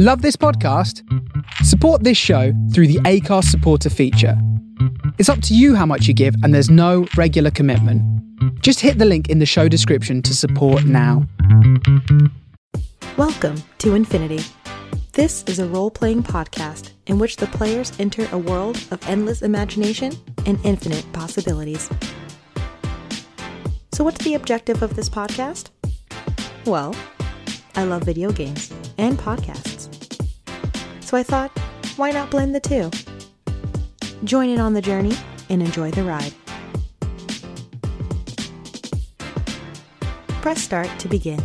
Love this podcast? Support this show through the Acast supporter feature. It's up to you how much you give, and there's no regular commitment. Just hit the link in the show description to support now. Welcome to Infinity. This is a role playing podcast in which the players enter a world of endless imagination and infinite possibilities. So, what's the objective of this podcast? Well, I love video games and podcasts. So I thought, why not blend the two? Join in on the journey and enjoy the ride. Press start to begin.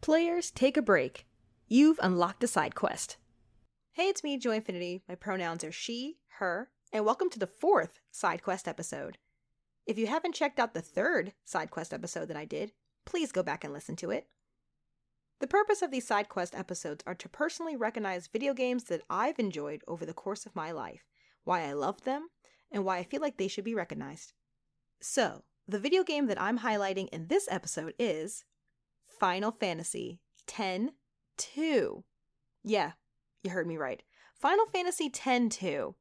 Players, take a break. You've unlocked a side quest. Hey, it's me, Joynfinity. My pronouns are she, her, and welcome to the fourth side quest episode. If you haven't checked out the third side quest episode that I did, please go back and listen to it. The purpose of these side quest episodes are to personally recognize video games that I've enjoyed over the course of my life, why I love them, and why I feel like they should be recognized. So, the video game that I'm highlighting in this episode is Final Fantasy X 2. Yeah, you heard me right. Final Fantasy X 2.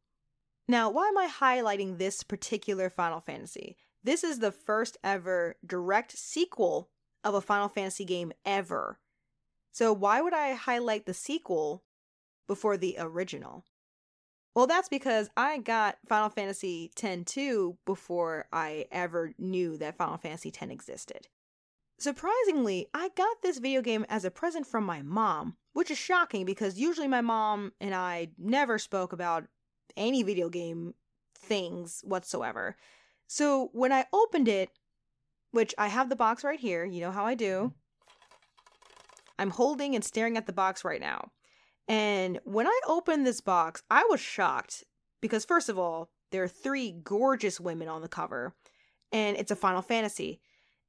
Now, why am I highlighting this particular Final Fantasy? This is the first ever direct sequel of a Final Fantasy game ever. So, why would I highlight the sequel before the original? Well, that's because I got Final Fantasy X 2 before I ever knew that Final Fantasy X existed. Surprisingly, I got this video game as a present from my mom, which is shocking because usually my mom and I never spoke about any video game things whatsoever. So when I opened it, which I have the box right here, you know how I do. Mm-hmm. I'm holding and staring at the box right now. And when I opened this box, I was shocked because, first of all, there are three gorgeous women on the cover, and it's a Final Fantasy.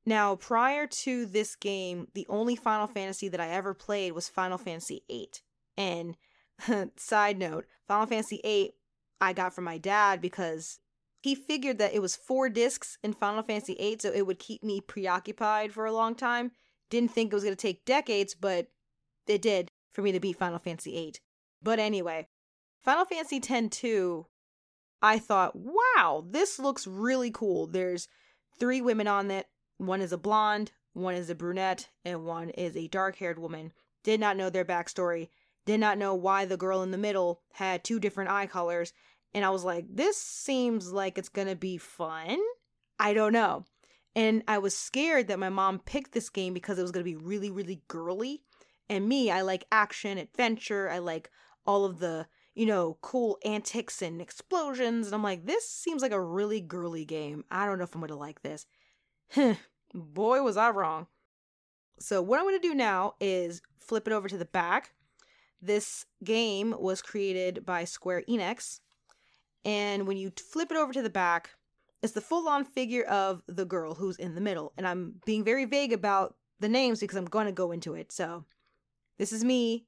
Now, prior to this game, the only Final Fantasy that I ever played was Final Fantasy VIII. And side note, Final Fantasy VIII I got from my dad because he figured that it was four discs in Final Fantasy mm-hmm. VIII, so it would keep me preoccupied for a long time. Didn't think it was going to take decades, but it did for me to beat Final Fantasy VIII. But anyway, Final Fantasy X 2, I thought, wow, this looks really cool. There's three women on it. One is a blonde, one is a brunette, and one is a dark haired woman. Did not know their backstory. Did not know why the girl in the middle had two different eye colors. And I was like, this seems like it's going to be fun. I don't know. And I was scared that my mom picked this game because it was going to be really, really girly. And me, I like action, adventure. I like all of the, you know, cool antics and explosions. And I'm like, this seems like a really girly game. I don't know if I'm going to like this. Boy, was I wrong. So, what I'm going to do now is flip it over to the back. This game was created by Square Enix and when you flip it over to the back, it's the full on figure of the girl who's in the middle. And I'm being very vague about the names because I'm going to go into it. So this is me.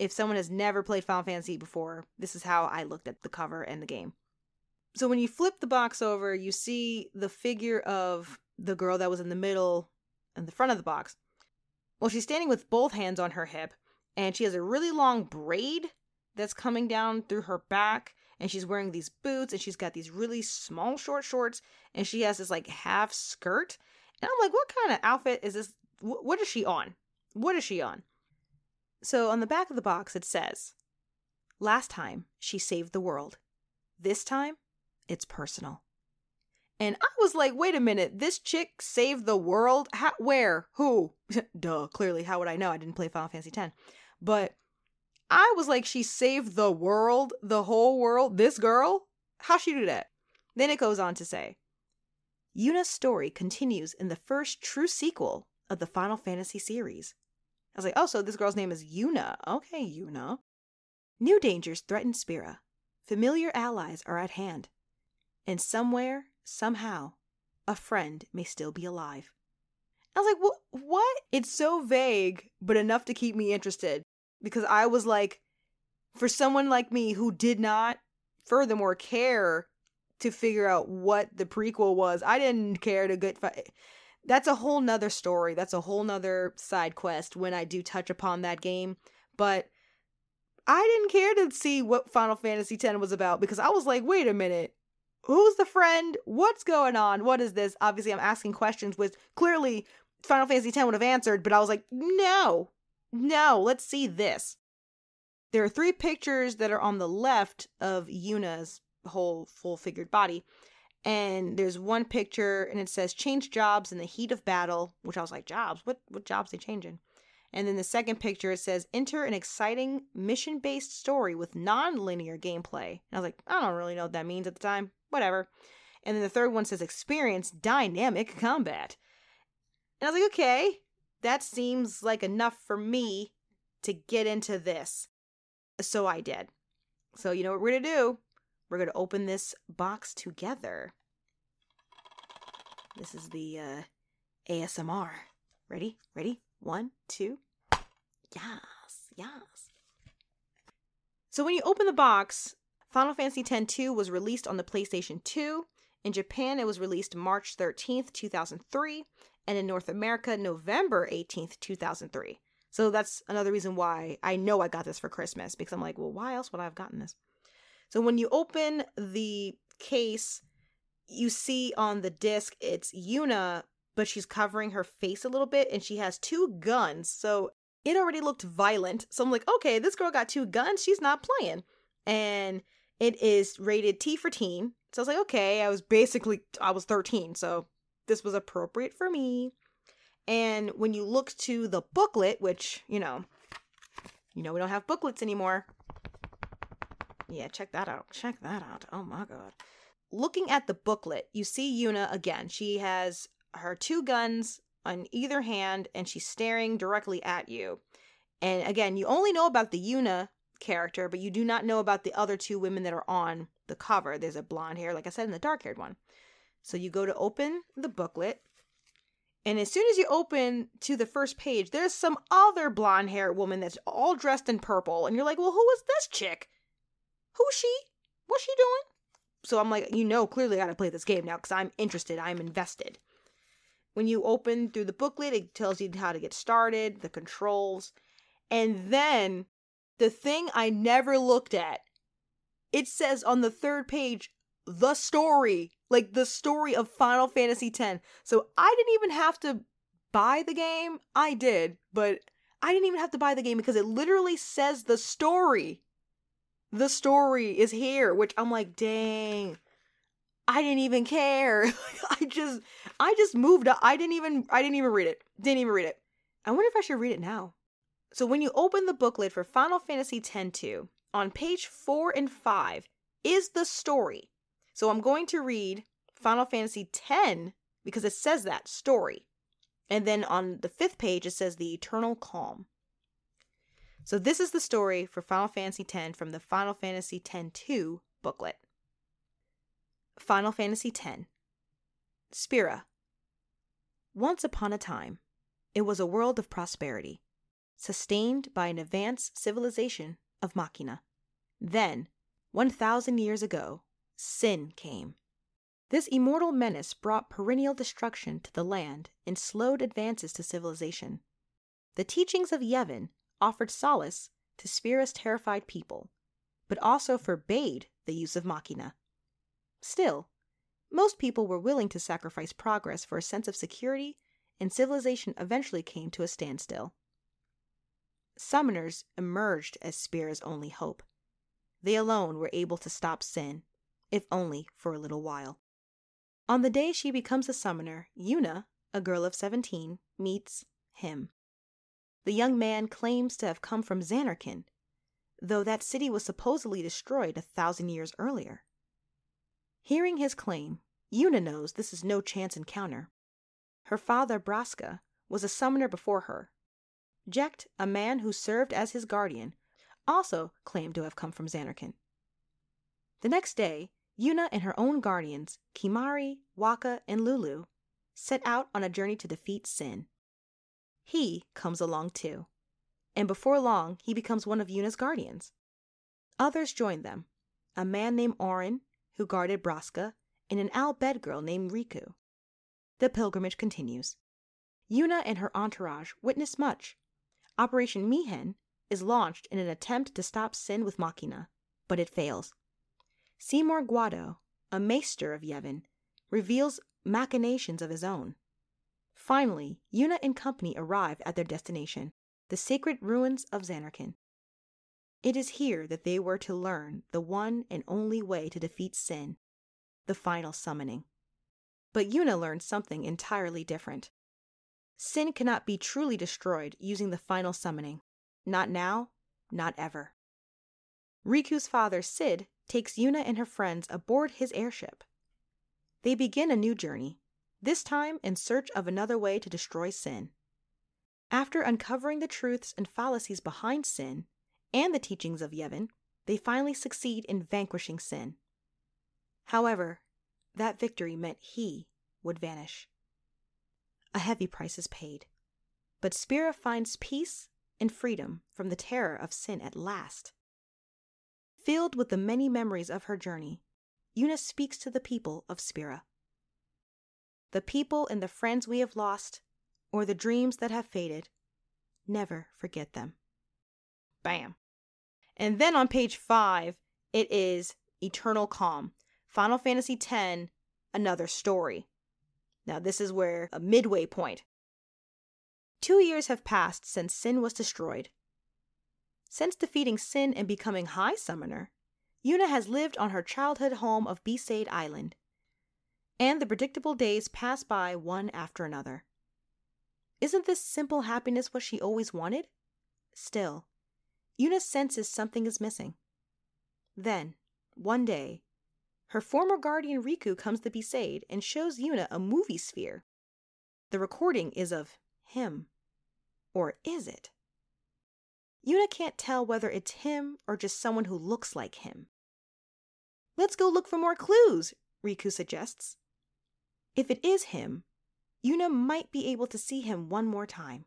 If someone has never played Final Fantasy before, this is how I looked at the cover and the game. So when you flip the box over, you see the figure of the girl that was in the middle and the front of the box. Well, she's standing with both hands on her hip, and she has a really long braid that's coming down through her back and she's wearing these boots and she's got these really small short shorts and she has this like half skirt. And i'm like what kind of outfit is this? What is she on? What is she on? So on the back of the box it says last time she saved the world. This time it's personal. And i was like wait a minute this chick saved the world? How, where? Who? Duh clearly how would i know? I didn't play final fantasy 10 but I was like, she saved the world, the whole world. This girl? How she do that? Then it goes on to say, Yuna's story continues in the first true sequel of the Final Fantasy series. I was like, oh, so this girl's name is Yuna. Okay, Yuna. New dangers threaten Spira. Familiar allies are at hand. And somewhere, somehow, a friend may still be alive. I was like, what? what? It's so vague, but enough to keep me interested because I was like, for someone like me who did not furthermore care to figure out what the prequel was. I didn't care to get. Fi- That's a whole nother story. That's a whole nother side quest when I do touch upon that game. But I didn't care to see what Final Fantasy X was about because I was like, wait a minute. Who's the friend? What's going on? What is this? Obviously, I'm asking questions which clearly Final Fantasy X would have answered, but I was like, no, no, let's see this. There are three pictures that are on the left of Yuna's whole full figured body. And there's one picture and it says change jobs in the heat of battle, which I was like, jobs? What what jobs they changing? And then the second picture it says enter an exciting mission-based story with non-linear gameplay. And I was like, I don't really know what that means at the time. Whatever. And then the third one says experience dynamic combat. And I was like, okay, that seems like enough for me to get into this. So I did. So you know what we're gonna do? We're gonna open this box together. This is the uh, ASMR. Ready? Ready? One, two. Yes, yes. So when you open the box, Final Fantasy X-2 was released on the PlayStation 2. In Japan, it was released March 13th, 2003, and in North America, November 18th, 2003. So that's another reason why I know I got this for Christmas because I'm like, well, why else would I have gotten this? So when you open the case, you see on the disc it's Yuna, but she's covering her face a little bit and she has two guns. So it already looked violent. So I'm like, okay, this girl got two guns. She's not playing. And it is rated T for teen. So I was like, okay, I was basically, I was 13. So this was appropriate for me. And when you look to the booklet, which, you know, you know, we don't have booklets anymore. Yeah, check that out. Check that out. Oh my god. Looking at the booklet, you see Yuna again. She has her two guns on either hand and she's staring directly at you. And again, you only know about the Yuna character, but you do not know about the other two women that are on the cover. There's a blonde hair, like I said, and the dark haired one. So you go to open the booklet, and as soon as you open to the first page, there's some other blonde haired woman that's all dressed in purple. And you're like, well, who is this chick? Who's she? What's she doing? So I'm like, you know, clearly I gotta play this game now because I'm interested. I'm invested. When you open through the booklet, it tells you how to get started, the controls. And then the thing I never looked at, it says on the third page, the story like the story of Final Fantasy X. So I didn't even have to buy the game. I did, but I didn't even have to buy the game because it literally says the story. The story is here, which I'm like, dang. I didn't even care. I just I just moved. I didn't even I didn't even read it. Didn't even read it. I wonder if I should read it now. So when you open the booklet for Final Fantasy X-2, on page 4 and 5 is the story. So I'm going to read Final Fantasy X because it says that story. And then on the fifth page, it says the eternal calm. So this is the story for Final Fantasy X from the Final Fantasy X-2 booklet. Final Fantasy X Spira. Once upon a time, it was a world of prosperity, sustained by an advanced civilization of Machina. Then, 1,000 years ago, sin came. This immortal menace brought perennial destruction to the land and slowed advances to civilization. The teachings of Yevon offered solace to Spira's terrified people, but also forbade the use of Machina. Still, most people were willing to sacrifice progress for a sense of security, and civilization eventually came to a standstill. Summoners emerged as Spira's only hope. They alone were able to stop sin, if only for a little while. On the day she becomes a summoner, Yuna, a girl of 17, meets him. The young man claims to have come from Zanarkand, though that city was supposedly destroyed a thousand years earlier. Hearing his claim, Yuna knows this is no chance encounter. Her father, Braska, was a summoner before her. Jecht, a man who served as his guardian, also claimed to have come from Zanarkand. The next day, Yuna and her own guardians, Kimahri, Wakka, and Lulu, set out on a journey to defeat Sin. He comes along too, and before long he becomes one of Yuna's guardians. Others join them, a man named Auron, who guarded Braska, and an Al Bhed girl named Rikku. The pilgrimage continues. Yuna and her entourage witness much. Operation Mi'ihen is launched in an attempt to stop Sin with Machina, but it fails. Seymour Guado, a maester of Yevon, reveals machinations of his own. Finally, Yuna and company arrive at their destination, the sacred ruins of Zanarkand. It is here that they were to learn the one and only way to defeat sin, the final summoning. But Yuna learned something entirely different. Sin cannot be truly destroyed using the final summoning. Not now, not ever. Rikku's father, Cid, takes Yuna and her friends aboard his airship. They begin a new journey, this time in search of another way to destroy sin. After uncovering the truths and fallacies behind sin and the teachings of Yevon, they finally succeed in vanquishing sin. However, that victory meant he would vanish. A heavy price is paid, but Spira finds peace and freedom from the terror of sin at last. Filled with the many memories of her journey, Yuna speaks to the people of Spira. The people and the friends we have lost, or the dreams that have faded, never forget them. Bam. And then on page five, it is Eternal Calm. Final Fantasy X, another story. Now, this is where a midway point. Two years have passed since Sin was destroyed. Since defeating Sin and becoming High Summoner, Yuna has lived on her childhood home of Besaid Island. And the predictable days pass by one after another. Isn't this simple happiness what she always wanted? Still, Yuna senses something is missing. Then, one day, her former guardian Rikku comes to Besaid and shows Yuna a movie sphere. The recording is of him. Or is it? Yuna can't tell whether it's him or just someone who looks like him. Let's go look for more clues, Rikku suggests. If it is him, Yuna might be able to see him one more time.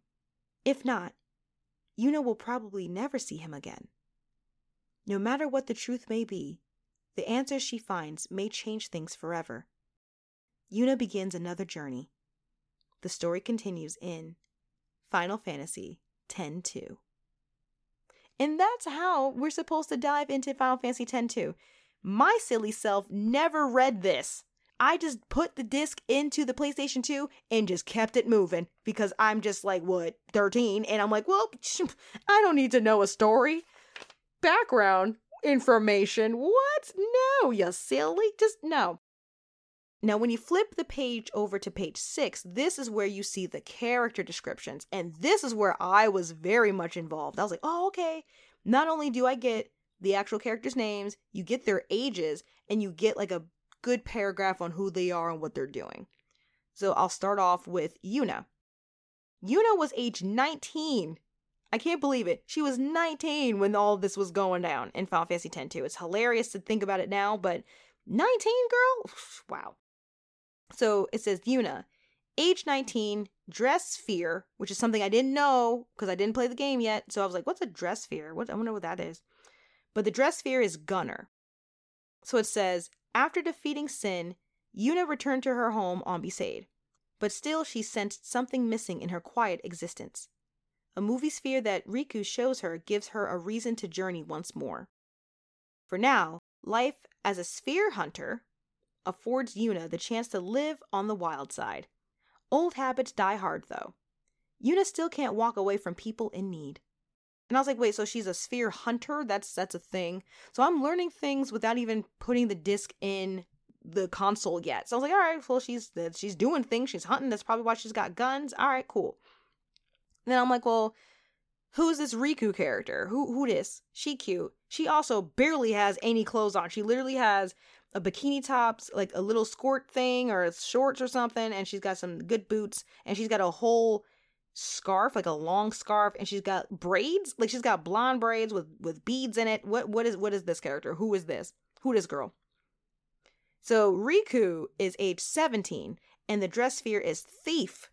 If not, Yuna will probably never see him again. No matter what the truth may be, the answers she finds may change things forever. Yuna begins another journey. The story continues in Final Fantasy X 2. And that's how we're supposed to dive into Final Fantasy X 2. My silly self never read this. I just put the disc into the PlayStation 2 and just kept it moving because I'm just like, what, 13? And I'm like, well, I don't need to know a story. Background information. What? No, you silly. Just no. Now, when you flip the page over to page six, this is where you see the character descriptions. And this is where I was very much involved. I was like, oh, okay. Not only do I get the actual characters' names, you get their ages, and you get like a good paragraph on who they are and what they're doing. So I'll start off with Yuna. Yuna was age 19. I can't believe it. She was 19 when all this was going down in Final Fantasy X 2. It's hilarious to think about it now, but 19, girl? Wow. So it says Yuna, age 19, dress sphere, which is something I didn't know because I didn't play the game yet. So I was like, what's a dress sphere? What I wonder what that is. But the dress sphere is Gunner. So it says, after defeating Sin, Yuna returned to her home on Besaid, but still she sensed something missing in her quiet existence. A movie sphere that Rikku shows her gives her a reason to journey once more. For now, life as a sphere hunter affords Yuna the chance to live on the wild side. Old habits die hard, though. Yuna still can't walk away from people in need. And I was like, wait, so she's a sphere hunter? That's that's a thing. So I'm learning things without even putting the disc in the console yet. So I was like, all right, well, she's she's doing things, she's hunting. That's probably why she's got guns. All right, cool. And then I'm like, well, who's this Rikku character? Who who this? She cute. She also barely has any clothes on. She literally has a bikini tops, like a little skirt thing or shorts or something, and she's got some good boots, and she's got a whole scarf, like a long scarf, and she's got braids, like she's got blonde braids with with beads in it. What what is what is this character? Who is this? Who this girl? So Rikku is age 17 and the dress sphere is thief.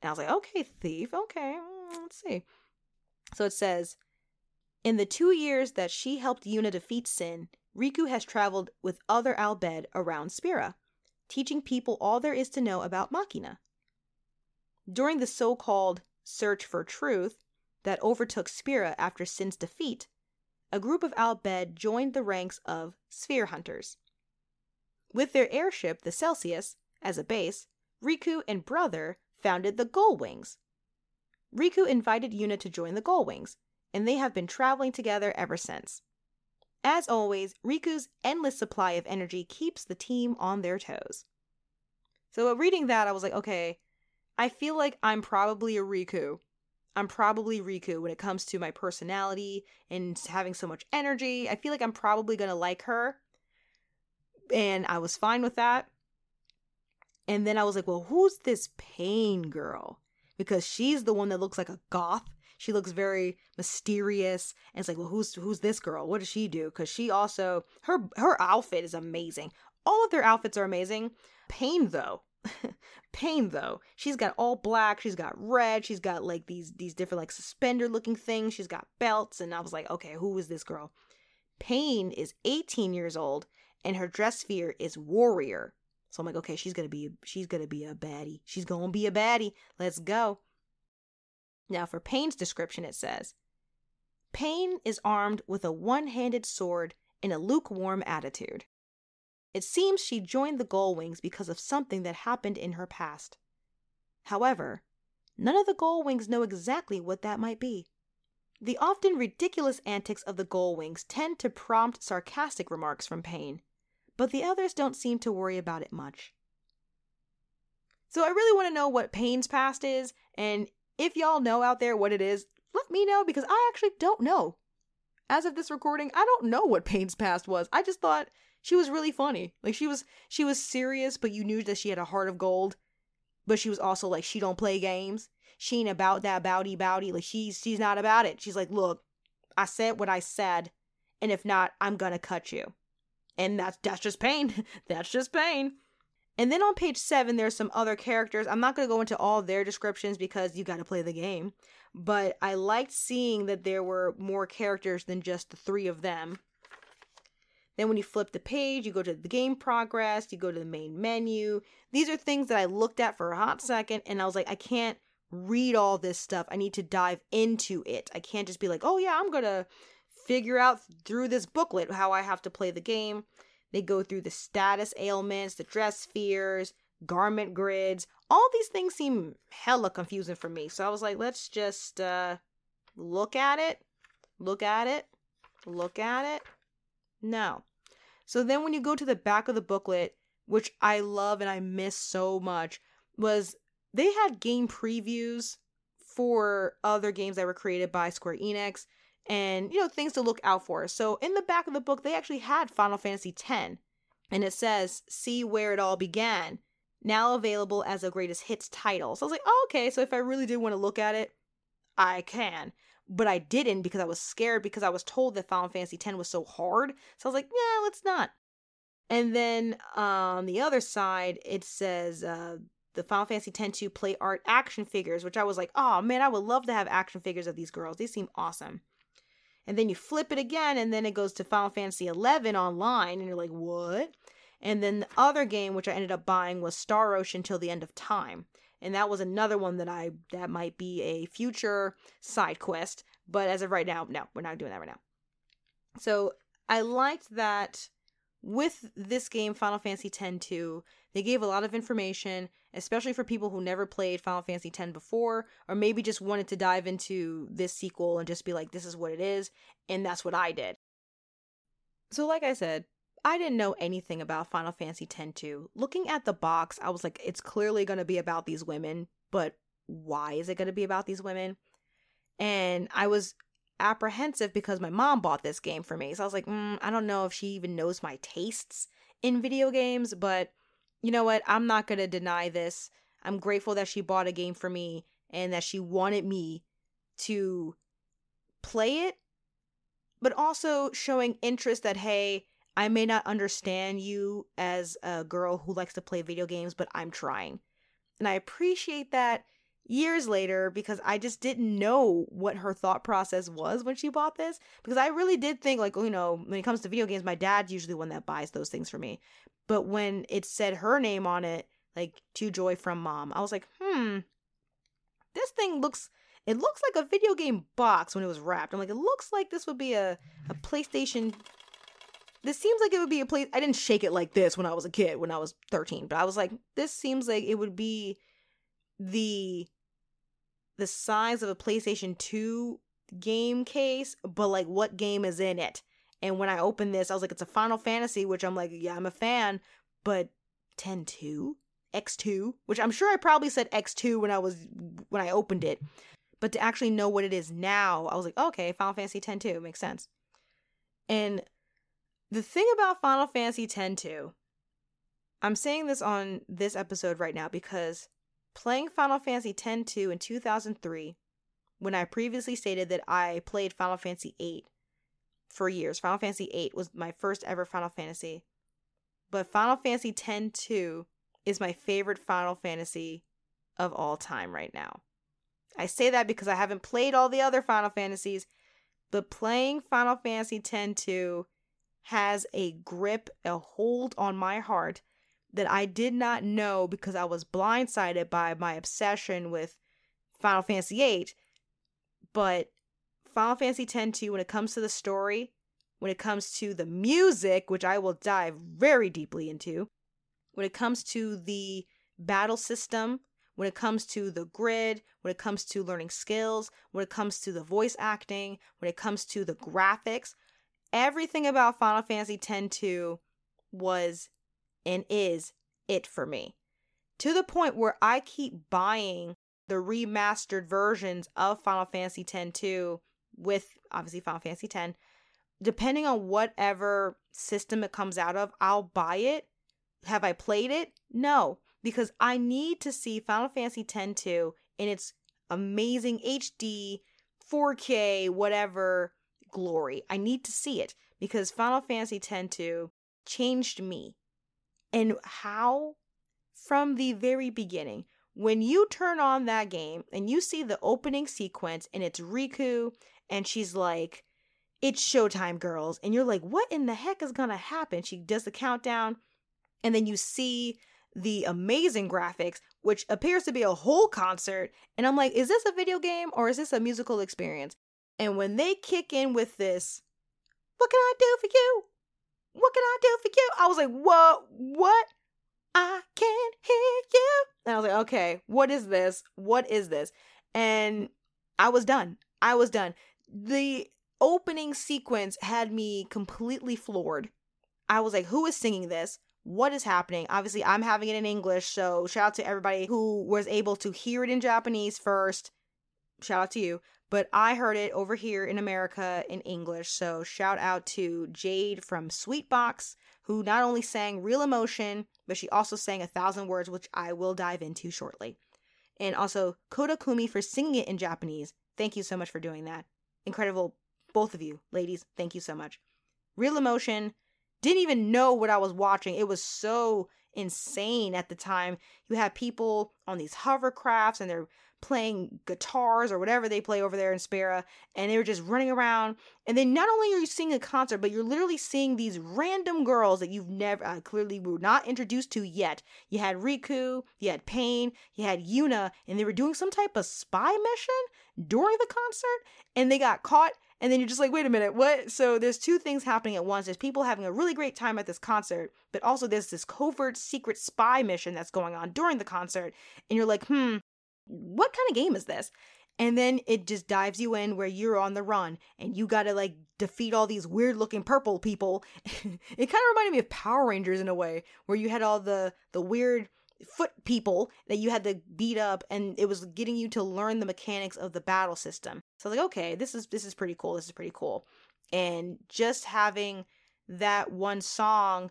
And I was like, okay, thief, okay, mm, let's see. So it says, in the two years that she helped Yuna defeat Sin, Rikku has traveled with other Al Bhed around Spira, teaching people all there is to know about Machina. During the so called search for truth that overtook Spira after Sin's defeat, a group of Al Bhed joined the ranks of sphere hunters. With their airship, the Celsius, as a base, Rikku and Brother founded the Gullwings. Rikku invited Yuna to join the Gullwings, and they have been traveling together ever since. As always, Rikku's endless supply of energy keeps the team on their toes. So, uh, reading that, I was like, okay, I feel like I'm probably a Rikku. I'm probably Rikku when it comes to my personality and having so much energy. I feel like I'm probably going to like her. And I was fine with that. And then I was like, well, who's this Payne girl? Because she's the one that looks like a goth. She looks very mysterious. And it's like, well, who's who's this girl? What does she do? Because she also her her outfit is amazing. All of their outfits are amazing. Payne though. Payne though. She's got all black, she's got red, she's got like these these different like suspender looking things, she's got belts, and I was like, okay, who is this girl? Payne is 18 years old and her dress sphere is warrior. So I'm like, okay, she's gonna be she's gonna be a baddie. She's gonna be a baddie. Let's go. Now for Payne's description, it says Payne is armed with a one handed sword in a lukewarm attitude. It seems she joined the Gullwings because of something that happened in her past. However, none of the Gullwings know exactly what that might be. The often ridiculous antics of the Gullwings tend to prompt sarcastic remarks from Payne, but the others don't seem to worry about it much. So I really want to know what Payne's past is, and if y'all know out there what it is, let me know because I actually don't know. As of this recording, I don't know what Payne's past was. I just thought she was really funny. Like she was she was serious, but you knew that she had a heart of gold. But she was also like she don't play games. She ain't about that bowdy bowdy. Like she's she's not about it. She's like, look, I said what I said, and if not, I'm gonna cut you and that's that's just Payne. that's just Payne. And then on page seven, there's some other characters. I'm not going to go into all their descriptions because you got to play the game. But I liked seeing that there were more characters than just the three of them. Then when you flip the page, you go to the game progress, you go to the main menu. These are things that I looked at for a hot second and I was like, I can't read all this stuff. I need to dive into it. I can't just be like, oh yeah, I'm going to figure out through this booklet how I have to play the game. They go through the status ailments, the dress spheres, garment grids. All these things seem hella confusing for me. So I was like, let's just uh, look at it, look at it, look at it. No. So then when you go to the back of the booklet, which I love and I miss so much, was they had game previews for other games that were created by Square Enix and you know things to look out for. So in the back of the book they actually had Final Fantasy X and it says see where it all began. Now available as a greatest hits title. So I was like, oh, okay, so if I really did want to look at it, I can. But I didn't because I was scared because I was told that Final Fantasy X was so hard. So I was like, yeah, let's not. And then on the other side, it says uh, the Final Fantasy X 2 play art action figures, which I was like, oh man, I would love to have action figures of these girls. They seem awesome and then you flip it again and then it goes to Final Fantasy 11 online and you're like, "What?" And then the other game which I ended up buying was Star Ocean till the end of time. And that was another one that I that might be a future side quest, but as of right now, no, we're not doing that right now. So, I liked that with this game Final Fantasy X 2, they gave a lot of information, especially for people who never played Final Fantasy X before, or maybe just wanted to dive into this sequel and just be like, this is what it is, and that's what I did. So, like I said, I didn't know anything about Final Fantasy X 2. Looking at the box, I was like, it's clearly going to be about these women, but why is it going to be about these women? And I was apprehensive because my mom bought this game for me. So I was like, mm, I don't know if she even knows my tastes in video games, but you know what? I'm not going to deny this. I'm grateful that she bought a game for me and that she wanted me to play it, but also showing interest that, hey, I may not understand you as a girl who likes to play video games, but I'm trying. And I appreciate that years later because I just didn't know what her thought process was when she bought this. Because I really did think, like, you know, when it comes to video games, my dad's usually the one that buys those things for me. But when it said her name on it, like, to Joy from mom, I was like, hmm, this thing looks. It looks like a video game box when it was wrapped. I'm like, it looks like this would be a, a PlayStation this seems like it would be a place I didn't shake it like this when I was a kid when I was 13 but I was like this seems like it would be the the size of a PlayStation 2 game case, but like what game is in it. And when I opened this, I was like, it's a Final Fantasy, which I'm like, yeah, I'm a fan, but 10 2? X2? Which I'm sure I probably said X2 when I was when I opened it. But to actually know what it is now, I was like, okay, Final Fantasy 10 2 makes sense. And the thing about Final Fantasy 10 2, I'm saying this on this episode right now because playing Final Fantasy X-2 in 2003, when I previously stated that I played Final Fantasy VIII for years. Final Fantasy VIII was my first ever Final Fantasy. But Final Fantasy X-2 is my favorite Final Fantasy of all time right now. I say that because I haven't played all the other Final Fantasies, but playing Final Fantasy X-2 has a grip, a hold on my heart that I did not know because I was blindsided by my obsession with Final Fantasy VIII. But Final Fantasy X 2, when it comes to the story, when it comes to the music, which I will dive very deeply into, when it comes to the battle system, when it comes to the grid, when it comes to learning skills, when it comes to the voice acting, when it comes to the graphics, everything about Final Fantasy X 2 was and is it for me. To the point where I keep buying the remastered versions of Final Fantasy X 2 with obviously Final Fantasy X. Depending on whatever system it comes out of, I'll buy it. Have I played it? No, because I need to see Final Fantasy X 2 in its amazing HD, 4K, whatever glory. I need to see it because Final Fantasy X 2 changed me and how from the very beginning when you turn on that game and you see the opening sequence and it's Rikku and she's like it's showtime girls and you're like what in the heck is going to happen? She does the countdown and then you see the amazing graphics which appears to be a whole concert and I'm like is this a video game or is this a musical experience? And when they kick in with this what can I do for you what can I do for you? I was like, what? What? I can't hear you. And I was like, okay, what is this? What is this? And I was done. I was done. The opening sequence had me completely floored. I was like, who is singing this? What is happening? Obviously, I'm having it in English, so shout out to everybody who was able to hear it in Japanese first. Shout out to you but I heard it over here in America in English. So shout out to Jade from Sweetbox, who not only sang Real Emotion, but she also sang A Thousand Words, which I will dive into shortly. And also Koda Kumi for singing it in Japanese. Thank you so much for doing that. Incredible, both of you, ladies. Thank you so much. Real Emotion, didn't even know what I was watching. It was so insane at the time. You had people on these hovercrafts and they're playing guitars or whatever they play over there in Spira, and they were just running around. And then not only are you seeing a concert, but you're literally seeing these random girls that you've never uh, clearly were not introduced to yet. You had Rikku, you had Payne, you had Yuna, and they were doing some type of spy mission during the concert, and they got caught. And then you're just like, wait a minute, what? So there's two things happening at once. There's people having a really great time at this concert, but also there's this covert secret spy mission that's going on during the concert. And you're like, hmm, what kind of game is this? And then it just dives you in where you're on the run and you gotta like defeat all these weird looking purple people. it kind of reminded me of Power Rangers in a way, where you had all the the weird foot people that you had to beat up and it was getting you to learn the mechanics of the battle system. So like, okay, this is this is pretty cool. This is pretty cool. And just having that one song,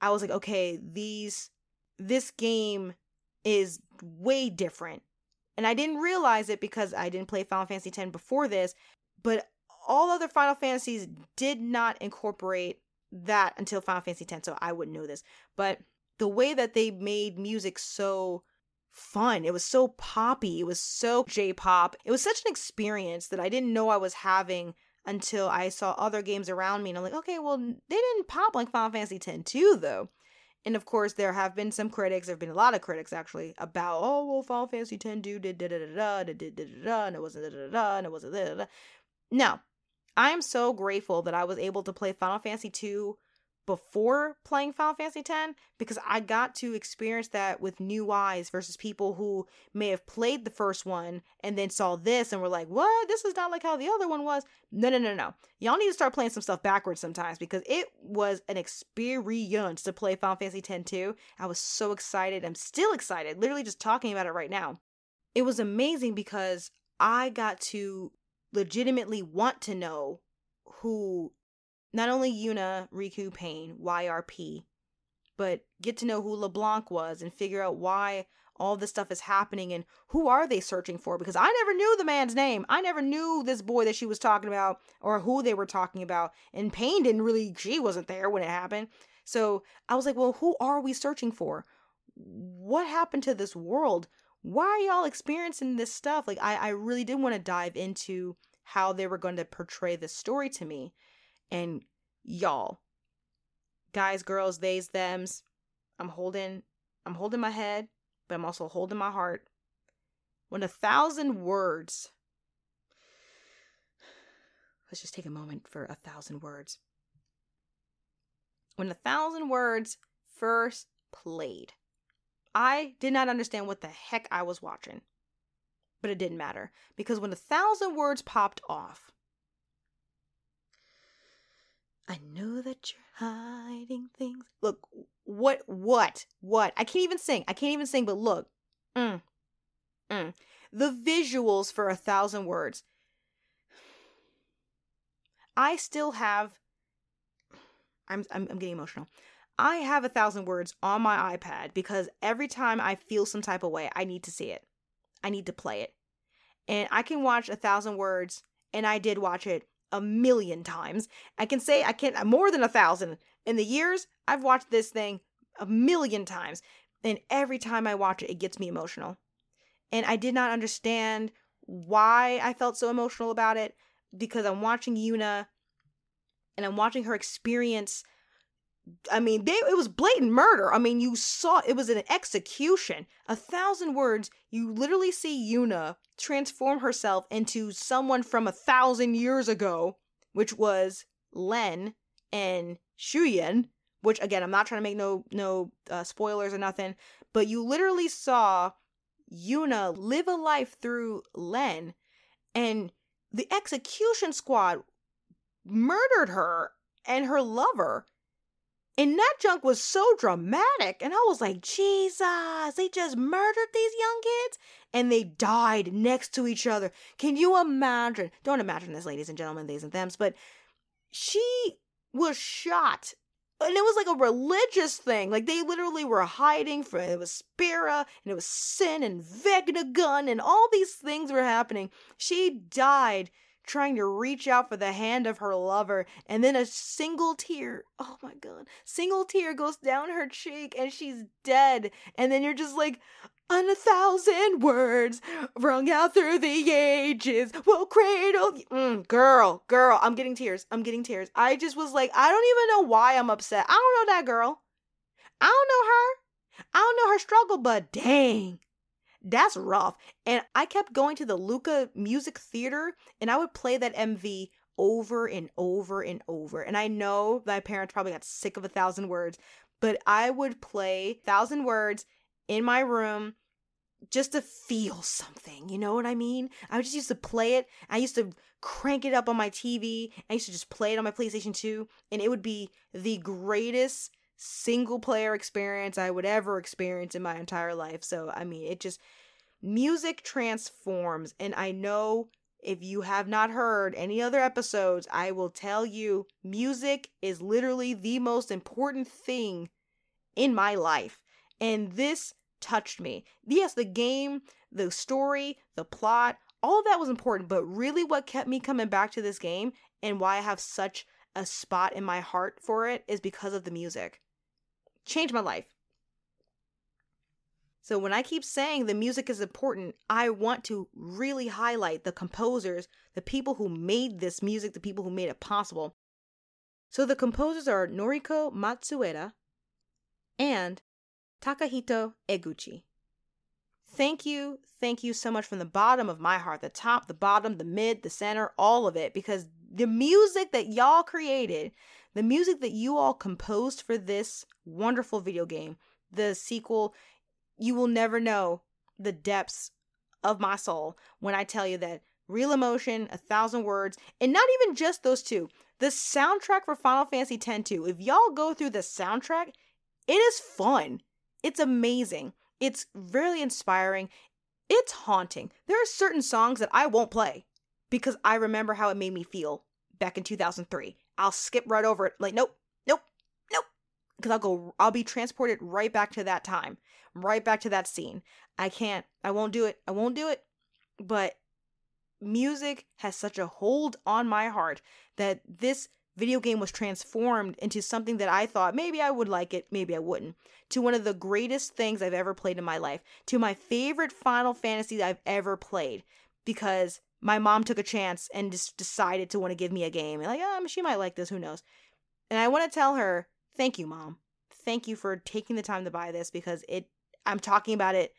I was like, okay, these this game is way different and I didn't realize it because I didn't play Final Fantasy X before this, but all other Final Fantasies did not incorporate that until Final Fantasy X, so I wouldn't know this. But the way that they made music so fun. It was so poppy. It was so J pop. It was such an experience that I didn't know I was having until I saw other games around me. And I'm like, okay, well, they didn't pop like Final Fantasy X 2, though. And of course, there have been some critics, there have been a lot of critics actually, about, oh, well, Final Fantasy X dude did da da da da, did da da da, and it wasn't da da da, and it wasn't da da da. No, I am so grateful that I was able to play Final Fantasy 2 before playing Final Fantasy X because I got to experience that with new eyes versus people who may have played the first one and then saw this and were like, "What? This is not like how the other one was." No, no, no, no. Y'all need to start playing some stuff backwards sometimes because it was an experience to play Final Fantasy X 2. I was so excited. I'm still excited. Literally just talking about it right now. It was amazing because I got to legitimately want to know who not only Yuna, Rikku, Payne, YRP, but get to know who LeBlanc was and figure out why all this stuff is happening and who are they searching for because I never knew the man's name. I never knew this boy that she was talking about or who they were talking about. And Payne didn't really she wasn't there when it happened. So I was like, well, who are we searching for? What happened to this world? Why are y'all experiencing this stuff? Like I, I really did want to dive into how they were going to portray this story to me. And y'all, guys, girls, theys, thems, I'm holding I'm holding my head, but I'm also holding my heart. When a thousand words Let's just take a moment for a thousand words. When a thousand words first played, I did not understand what the heck I was watching. But it didn't matter because when a thousand words popped off, I know that you're hiding things. Look, what, what, what? I can't even sing. I can't even sing, but look. Mm, mm. The visuals for a thousand words. I still have. I'm, I'm, I'm getting emotional. I have a thousand words on my iPad because every time I feel some type of way, I need to see it. I need to play it. And I can watch a thousand words, and I did watch it a million times. I can say I can't more than a thousand. In the years, I've watched this thing a million times. And every time I watch it, it gets me emotional. And I did not understand why I felt so emotional about it because I'm watching Yuna and I'm watching her experience. I mean, they, it was blatant murder. I mean, you saw it was an execution. A thousand words. You literally see Yuna transform herself into someone from a thousand years ago, which was Lenne and Shuyin. Which again, I'm not trying to make no no uh, spoilers or nothing, but you literally saw Yuna live a life through Lenne, and the execution squad murdered her and her lover and that junk was so dramatic. And I was like, Jesus, they just murdered these young kids and they died next to each other. Can you imagine? Don't imagine this, ladies and gentlemen, these and thems, but she was shot. And it was like a religious thing. Like they literally were hiding from it was Spira and it was Sin and Vegnagun and all these things were happening. She died trying to reach out for the hand of her lover, and then a single tear, oh my god, single tear goes down her cheek and she's dead. And then you're just like, on a thousand words rung out through the ages. Will cradle mm, girl girl i'm getting tears i'm getting tears. I just was like i don't even know why i'm upset. I don't know that girl. I don't know her. I don't know her struggle but dang that's rough. And I kept going to the Luca Music Theater and I would play that MV over and over and over. And I know my parents probably got sick of a thousand words, but I would play thousand words in my room just to feel something. You know what I mean? I just used to play it. I used to crank it up on my TV. I used to just play it on my PlayStation 2, and it would be the greatest single player experience I would ever experience in my entire life. So, I mean, it just music transforms. And I know if you have not heard any other episodes, I will tell you music is literally the most important thing in my life. And this touched me. Yes, the game, the story, the plot, all of that was important, but really what kept me coming back to this game and why I have such a spot in my heart for it is because of the music changed my life. So when I keep saying the music is important, I want to really highlight the composers, the people who made this music, the people who made it possible. So the composers are Noriko Matsueda and Takahito Eguchi. Thank you, thank you so much from the bottom of my heart, the top, the bottom, the mid, the center, all of it, because the music that y'all created, the music that you all composed for this wonderful video game, the sequel, you will never know the depths of my soul when I tell you that Real Emotion, A Thousand Words, and not even just those two. The soundtrack for Final Fantasy X 2, if y'all go through the soundtrack, it is fun. It's amazing. It's really inspiring. It's haunting. There are certain songs that I won't play because I remember how it made me feel back in 2003. I'll skip right over it. Like, nope, nope, nope. Because I'll go, I'll be transported right back to that time, right back to that scene. I can't, I won't do it. I won't do it. But music has such a hold on my heart that this video game was transformed into something that I thought maybe I would like it, maybe I wouldn't, to one of the greatest things I've ever played in my life, to my favorite Final Fantasy I've ever played, because my mom took a chance and just decided to want to give me a game. And like, um, she might like this, who knows? And I want to tell her, thank you, mom. Thank you for taking the time to buy this because it. I'm talking about it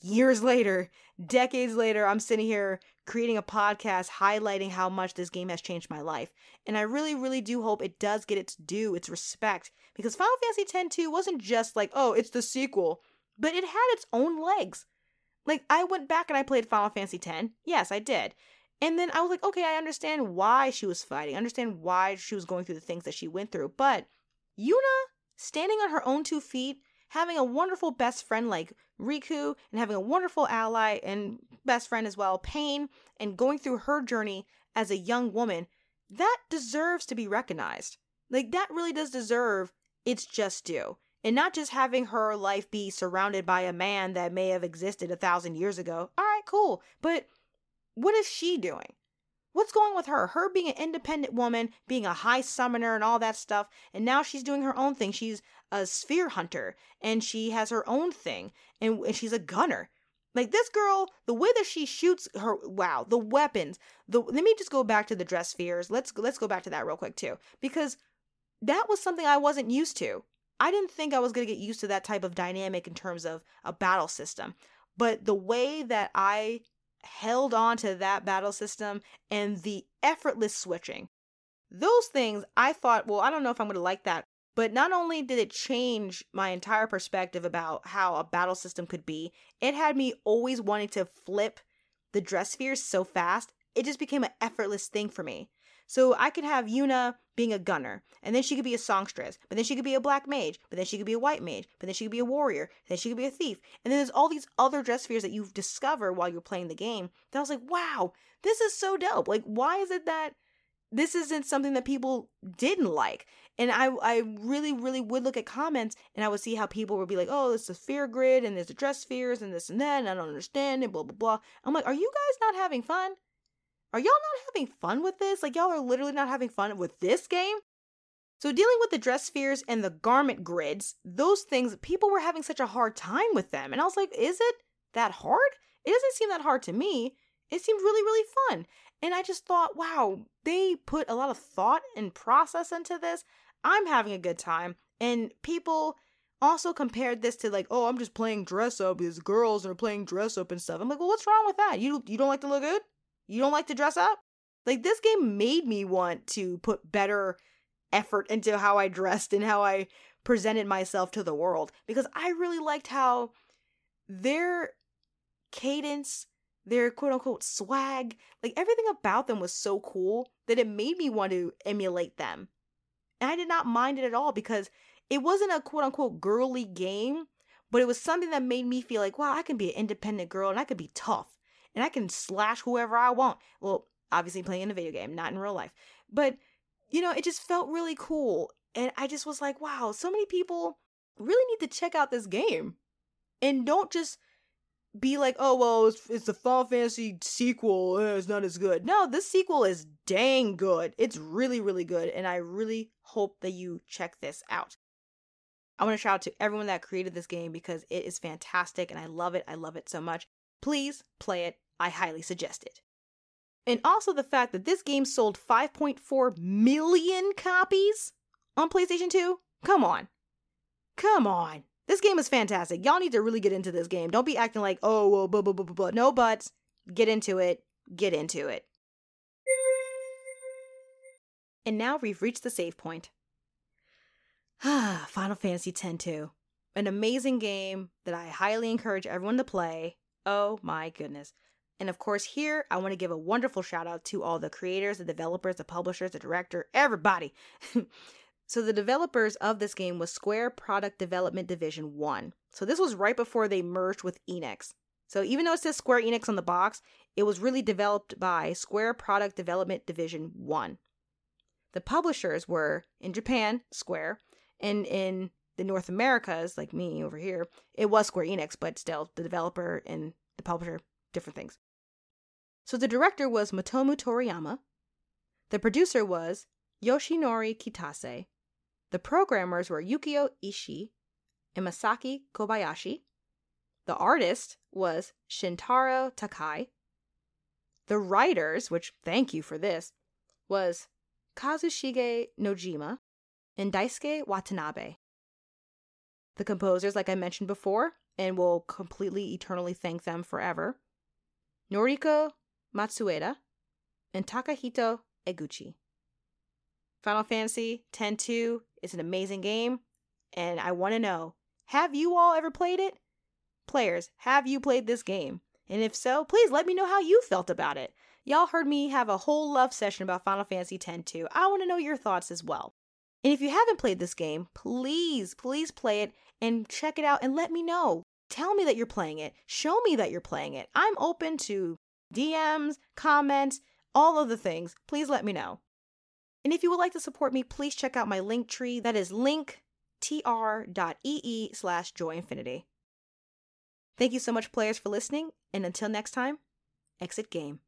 years later, decades later. I'm sitting here creating a podcast highlighting how much this game has changed my life. And I really, really do hope it does get its due, its respect, because Final Fantasy X 2 wasn't just like, oh, it's the sequel, but it had its own legs. Like, I went back and I played Final Fantasy X. Yes, I did. And then I was like, okay, I understand why she was fighting. I understand why she was going through the things that she went through. But Yuna, standing on her own two feet, having a wonderful best friend like Rikku, and having a wonderful ally and best friend as well, Payne, and going through her journey as a young woman, that deserves to be recognized. Like, that really does deserve its just due. And not just having her life be surrounded by a man that may have existed a thousand years ago. All right, cool. But what is she doing? What's going with her? Her being an independent woman, being a high summoner and all that stuff, and now she's doing her own thing. She's a sphere hunter and she has her own thing and, and she's a gunner. Like this girl, the way that she shoots her wow, the weapons. The let me just go back to the dress spheres. Let's let's go back to that real quick too because that was something I wasn't used to. I didn't think I was going to get used to that type of dynamic in terms of a battle system. But the way that I held on to that battle system and the effortless switching. Those things I thought, well, I don't know if I'm going to like that. But not only did it change my entire perspective about how a battle system could be, it had me always wanting to flip the dress spheres so fast. It just became an effortless thing for me. So I could have Yuna being a gunner, and then she could be a songstress, but then she could be a black mage, but then she could be a white mage, but then she could be a warrior, then she could be a thief. And then there's all these other dress spheres that you discover while you're playing the game. That I was like, wow, this is so dope. Like, why is it that this isn't something that people didn't like? And I, I really, really would look at comments and I would see how people would be like, oh, it's a sphere grid and there's the dress spheres and this and that, and I don't understand and blah, blah, blah. I'm like, are you guys not having fun? Are y'all not having fun with this? Like, y'all are literally not having fun with this game? So, dealing with the dress spheres and the garment grids, those things, people were having such a hard time with them. And I was like, is it that hard? It doesn't seem that hard to me. It seemed really, really fun. And I just thought, wow, they put a lot of thought and process into this. I'm having a good time. And people also compared this to like, oh, I'm just playing dress up. These girls are playing dress up and stuff. I'm like, well, what's wrong with that? You you don't like to look good? You don't like to dress up? Like this game made me want to put better effort into how I dressed and how I presented myself to the world because I really liked how their cadence, their quote unquote swag, like everything about them was so cool that it made me want to emulate them. And I did not mind it at all because it wasn't a quote unquote girly game, but it was something that made me feel like, wow, I can be an independent girl and I could be tough and I can slash whoever I want. Well, obviously playing in a video game, not in real life. But, you know, it just felt really cool. And I just was like, wow, so many people really need to check out this game. And don't just be like, oh, well, it's, it's the Final Fantasy sequel. Eh, it's not as good. No, this sequel is dang good. It's really, really good. And I really hope that you check this out. I want to shout out to everyone that created this game because it is fantastic and I love it. I love it so much. Please play it. I highly suggest it. And also the fact that this game sold 5.4 million copies on PlayStation 2. Come on. Come on. This game is fantastic. Y'all need to really get into this game. Don't be acting like, oh, well, blah, blah, blah, blah, blah. No buts. Get into it. Get into it. And now we've reached the save point. Ah, Final Fantasy X-2. An amazing game that I highly encourage everyone to play. Oh my goodness. And of course, here I want to give a wonderful shout out to all the creators, the developers, the publishers, the director, everybody. so the developers of this game was Square Product Development Division 1. So this was right before they merged with Enix. So even though it says Square Enix on the box, it was really developed by Square Product Development Division 1. The publishers were in Japan, Square, and in the North Americas, like me over here, it was Square Enix, but still the developer and the publisher, different things. So the director was Motomu Toriyama. The producer was Yoshinori Kitase. The programmers were Yukio Ishii and Masaki Kobayashi. The artist was Shintaro Takai. The writers, which thank you for this, was Kazushige Nojima and Daisuke Watanabe. The composers, like I mentioned before, and will completely eternally thank them forever, Noriko Matsueda and Takahito Eguchi. Final Fantasy X-2 is an amazing game, and I want to know, have you all ever played it? Players, have you played this game? And if so, please let me know how you felt about it. Y'all heard me have a whole love session about Final Fantasy X-2. I want to know your thoughts as well. And if you haven't played this game, please, please play it and check it out and let me know. Tell me that you're playing it. Show me that you're playing it. I'm open to DMs, comments, all of the things. Please let me know. And if you would like to support me, please check out my link tree. That is linktr.ee slash joynfinity. Thank you so much, players, for listening. And until next time, exit game.